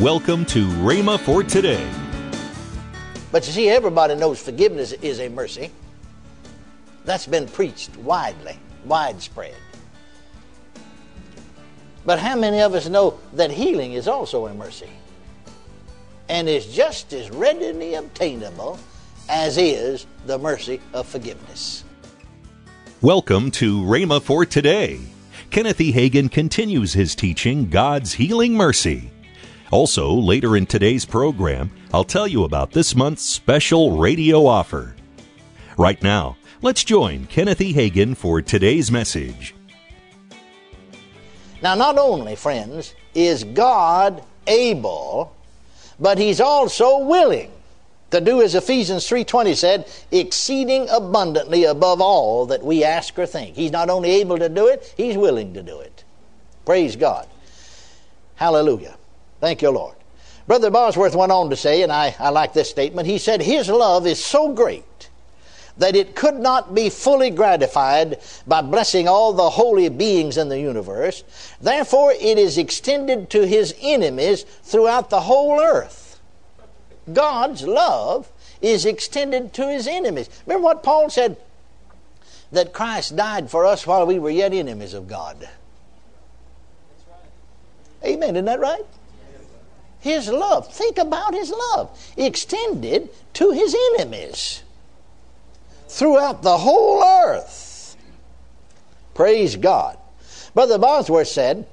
Welcome to Rhema for today. But you see, everybody knows forgiveness is a mercy. That's been preached widely, widespread. But how many of us know that healing is also a mercy? And is just as readily obtainable as is the mercy of forgiveness. Welcome to Rhema for today. Kenneth E. Hagin continues his teaching, God's Healing Mercy. Also, later in today's program, I'll tell you about this month's special radio offer. Right now, let's join Kenneth E. Hagin for today's message. Now, not only, friends, is God able, but He's also willing to do as Ephesians 3:20 said, exceeding abundantly above all that we ask or think. He's not only able to do it, he's willing to do it. Praise God. Hallelujah. Thank you, Lord. Brother Bosworth went on to say, and I, I like this statement, he said, His love is so great that it could not be fully gratified by blessing all the holy beings in the universe. Therefore, it is extended to his enemies throughout the whole earth. God's love is extended to his enemies. Remember what Paul said? That Christ died for us while we were yet enemies of God. Amen. Isn't that right? His love. Think about his love. Extended to his enemies throughout the whole earth. Praise God. Brother Bosworth said,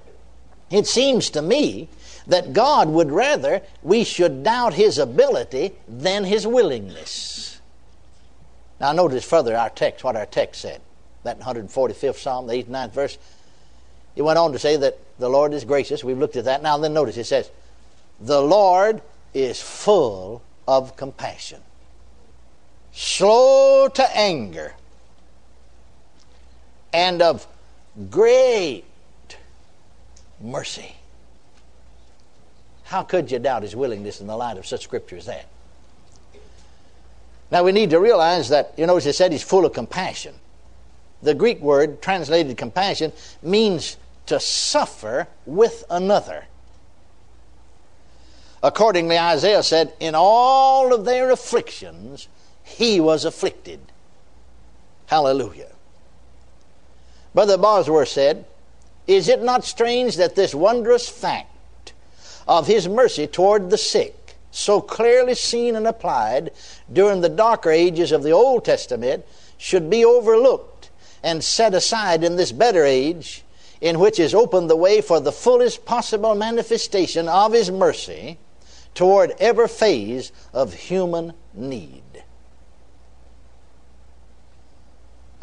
It seems to me that God would rather we should doubt his ability than his willingness. Now, notice further our text, what our text said. That 145th Psalm, the 8th and 9th verse. It went on to say that the Lord is gracious. We've looked at that. Now, then notice it says, The Lord is full of compassion slow to anger, and of great mercy. How could you doubt his willingness in the light of such scripture as that? Now we need to realize that, you know, as I said, he's full of compassion. The Greek word translated compassion means to suffer with another. Accordingly, Isaiah said, In all of their afflictions, he was afflicted. Hallelujah. Brother Bosworth said, Is it not strange that this wondrous fact of his mercy toward the sick, so clearly seen and applied during the darker ages of the Old Testament, should be overlooked and set aside in this better age, in which is opened the way for the fullest possible manifestation of his mercy toward every phase of human need?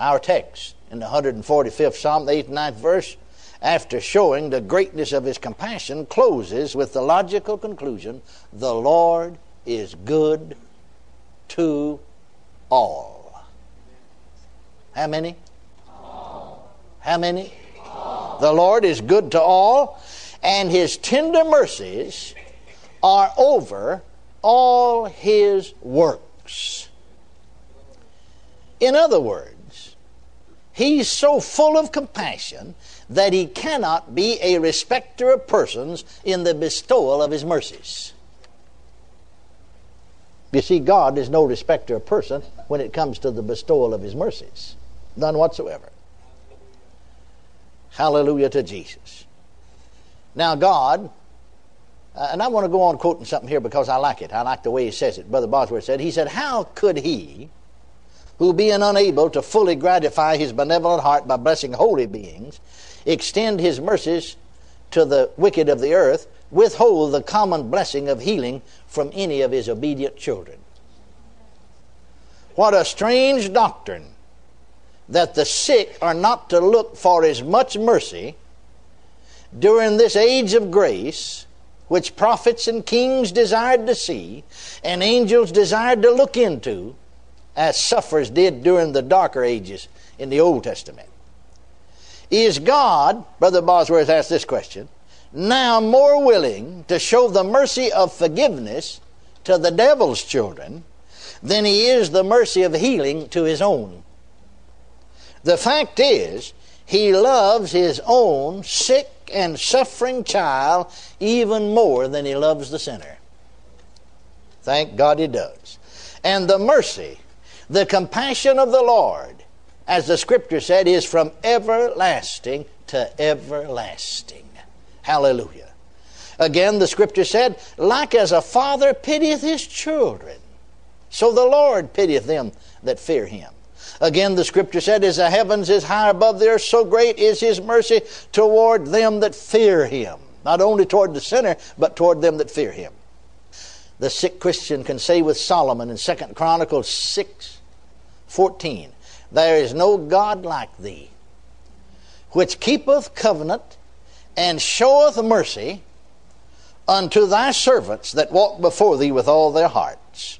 our text in the 145th Psalm, the 8th and 9th verse, after showing the greatness of his compassion, closes with the logical conclusion the Lord is good to all. How many? All. How many? All. The Lord is good to all, and his tender mercies are over all his works. In other words, He's so full of compassion that he cannot be a respecter of persons in the bestowal of his mercies. You see, God is no respecter of person when it comes to the bestowal of his mercies. None whatsoever. Hallelujah to Jesus. Now, God, uh, and I want to go on quoting something here because I like it. I like the way he says it. Brother Bosworth said, He said, How could he, who, being unable to fully gratify his benevolent heart by blessing holy beings, extend his mercies to the wicked of the earth, withhold the common blessing of healing from any of his obedient children. What a strange doctrine that the sick are not to look for as much mercy during this age of grace, which prophets and kings desired to see, and angels desired to look into, as sufferers did during the darker ages in the Old Testament. Is God, Brother Bosworth asked this question, now more willing to show the mercy of forgiveness to the devil's children than he is the mercy of healing to his own? The fact is, he loves his own sick and suffering child even more than he loves the sinner. Thank God he does. And the mercy, the compassion of the Lord, as the scripture said, is from everlasting to everlasting. Hallelujah. Again, the scripture said, like as a father pitieth his children, so the Lord pitieth them that fear him. Again, the scripture said, As the heavens is high above the earth, so great is his mercy toward them that fear him. Not only toward the sinner, but toward them that fear him. The sick Christian can say with Solomon in 2 Chronicles 6 14, There is no God like thee, which keepeth covenant and showeth mercy unto thy servants that walk before thee with all their hearts.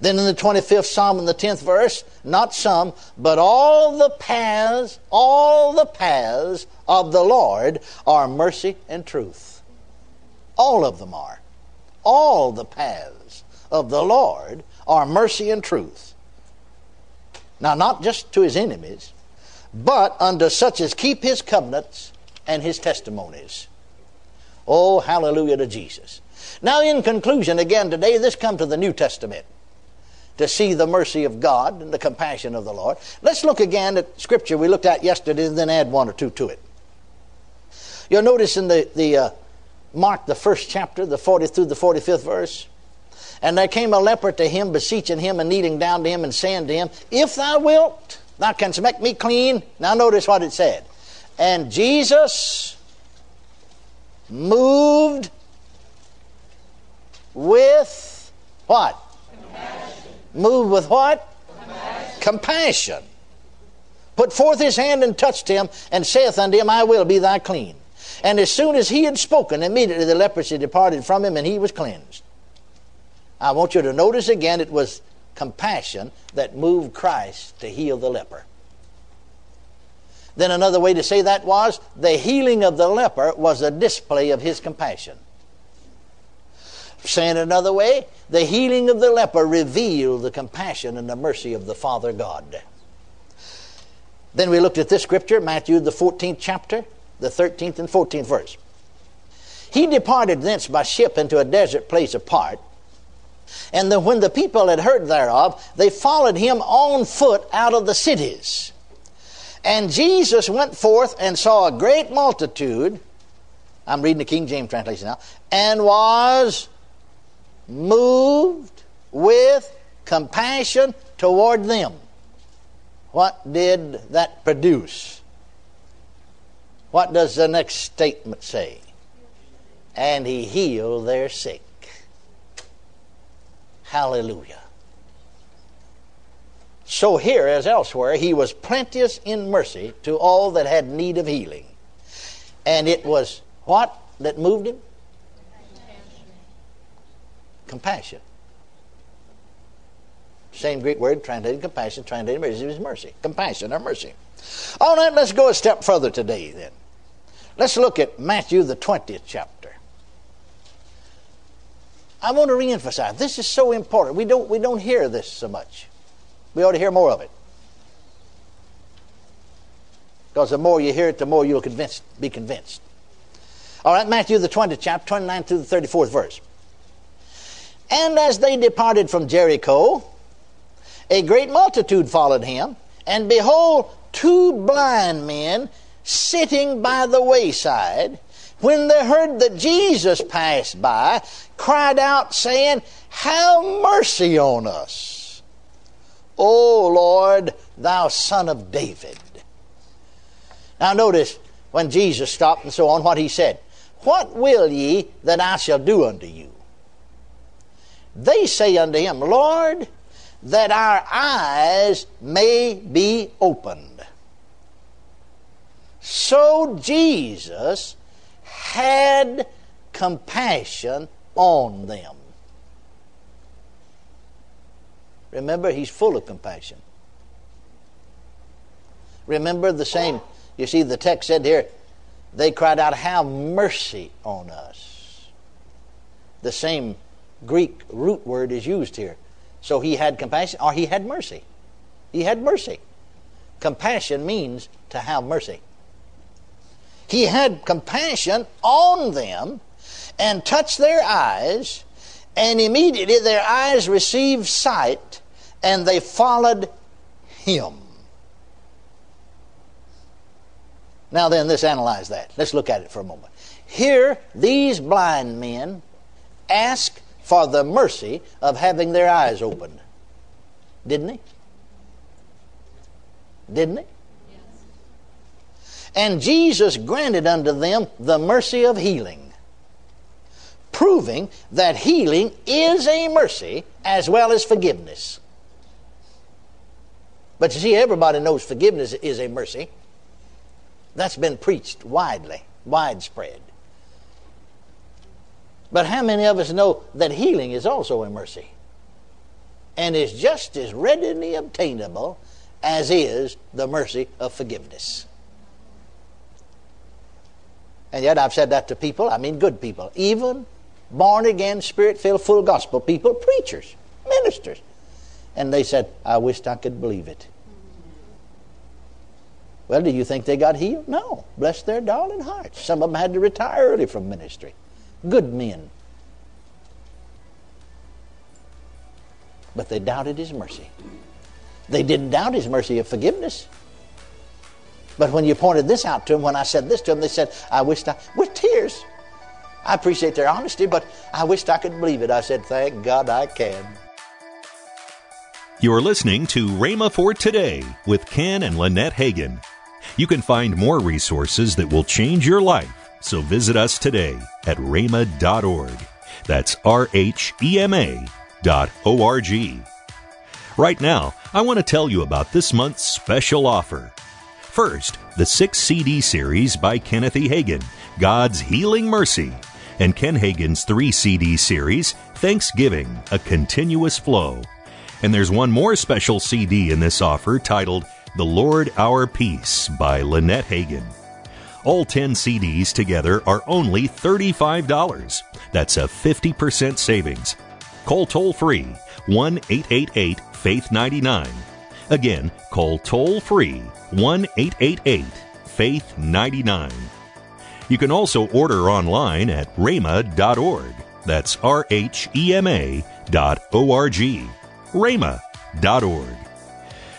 Then in the 25th Psalm, in the 10th verse, not some, but all the paths, all the paths of the Lord are mercy and truth. All of them are. All the paths of the Lord are mercy and truth. Now, not just to his enemies, but unto such as keep his covenants and his testimonies. Oh, hallelujah to Jesus. Now, in conclusion, again today, this come to the New Testament to see the mercy of God and the compassion of the Lord. Let's look again at Scripture we looked at yesterday and then add one or two to it. You'll notice in the, the uh, Mark, the first chapter, the 40th through the 45th verse. And there came a leper to him, beseeching him and kneeling down to him and saying to him, If thou wilt, thou canst make me clean. Now notice what it said. And Jesus moved with what? Moved with what? Compassion. Compassion. Put forth his hand and touched him, and saith unto him, I will be thy clean. And as soon as he had spoken, immediately the leprosy departed from him, and he was cleansed. I want you to notice again it was compassion that moved Christ to heal the leper. Then another way to say that was the healing of the leper was a display of his compassion. Saying another way, the healing of the leper revealed the compassion and the mercy of the Father God. Then we looked at this scripture, Matthew, the 14th chapter, the 13th and 14th verse. He departed thence by ship into a desert place apart. And then when the people had heard thereof, they followed him on foot out of the cities. And Jesus went forth and saw a great multitude. I'm reading the King James translation now. And was moved with compassion toward them. What did that produce? What does the next statement say? And he healed their sick. Hallelujah. So here, as elsewhere, he was plenteous in mercy to all that had need of healing. And it was what that moved him? Compassion. Same Greek word, translated compassion, translated mercy is mercy. Compassion or mercy. All right, let's go a step further today then. Let's look at Matthew, the 20th chapter. I want to reemphasize this is so important. We don't, we don't hear this so much. We ought to hear more of it. Because the more you hear it, the more you'll convinced, be convinced. All right, Matthew, the 20th chapter, 29 through the 34th verse. And as they departed from Jericho, a great multitude followed him, and behold, two blind men sitting by the wayside, when they heard that Jesus passed by, cried out, saying, Have mercy on us, O Lord, thou son of David. Now, notice when Jesus stopped and so on, what he said. What will ye that I shall do unto you? They say unto him, Lord, that our eyes may be opened. So Jesus had compassion on them. Remember, he's full of compassion. Remember the same, you see, the text said here, they cried out, Have mercy on us. The same Greek root word is used here. So he had compassion or he had mercy. He had mercy. Compassion means to have mercy. He had compassion on them and touched their eyes, and immediately their eyes received sight, and they followed him. Now, then, let's analyze that. Let's look at it for a moment. Here, these blind men ask for the mercy of having their eyes opened. Didn't he? Didn't he? And Jesus granted unto them the mercy of healing, proving that healing is a mercy as well as forgiveness. But you see, everybody knows forgiveness is a mercy. That's been preached widely, widespread. But how many of us know that healing is also a mercy? And is just as readily obtainable as is the mercy of forgiveness. And yet I've said that to people, I mean good people, even born again, spirit filled, full gospel people, preachers, ministers. And they said, I wished I could believe it. Well, do you think they got healed? No. Bless their darling hearts. Some of them had to retire early from ministry. Good men. But they doubted his mercy. They didn't doubt his mercy of forgiveness. But when you pointed this out to them, when I said this to them, they said, I wished I, with tears. I appreciate their honesty, but I wished I could believe it. I said, Thank God I can. You're listening to Rhema for Today with Ken and Lynette Hagin. You can find more resources that will change your life, so visit us today at rhema.org. That's R H E M A dot O R G. Right now, I want to tell you about this month's special offer. First, the six CD series by Kenneth E. Hagin, God's Healing Mercy, and Ken Hagin's three CD series, Thanksgiving, A Continuous Flow. And there's one more special CD in this offer titled The Lord Our Peace by Lynette Hagin. All 10 CDs together are only $35. That's a 50% savings. Call toll free 1 888 Faith 99. Again, call toll free 1 888 Faith 99. You can also order online at rhema.org. That's R H E M A dot O R G. rhema.org.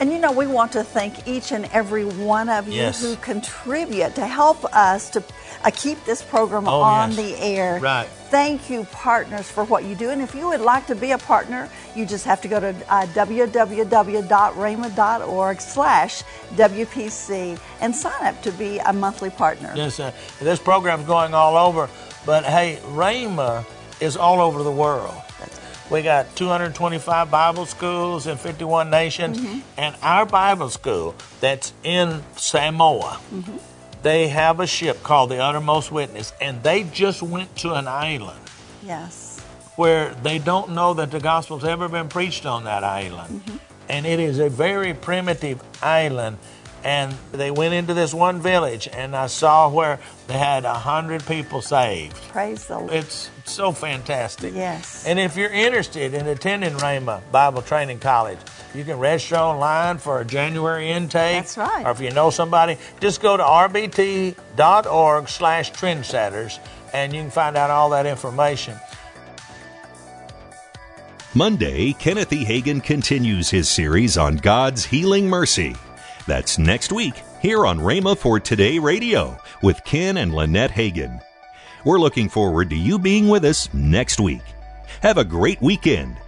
And you know, we want to thank each and every one of you Yes. who contribute to help us to uh, keep this program Oh, on yes. the air. Right. Thank you, partners, for what you do. And if you would like to be a partner, you just have to go to uh, www.rhema.org slash WPC and sign up to be a monthly partner. This, uh, this program's going all over, but hey, Rhema is all over the world. We got 225 Bible schools in 51 nations, mm-hmm. and our Bible school that's in Samoa, mm-hmm. they have a ship called the Uttermost Witness, and they just went to an island Yes. where they don't know that the gospel's ever been preached on that island. Mm-hmm. And it is a very primitive island. And they went into this one village, and I saw where they had a hundred people saved. Praise the Lord. It's so fantastic. Yes. And if you're interested in attending Rhema Bible Training College, you can register online for a January intake. That's right. Or if you know somebody, just go to rbt.org slash trendsetters, and you can find out all that information. Monday, Kenneth E. Hagin continues his series on God's healing mercy. That's next week here on Rhema for Today Radio with Ken and Lynette Hagin. We're looking forward to you being with us next week. Have a great weekend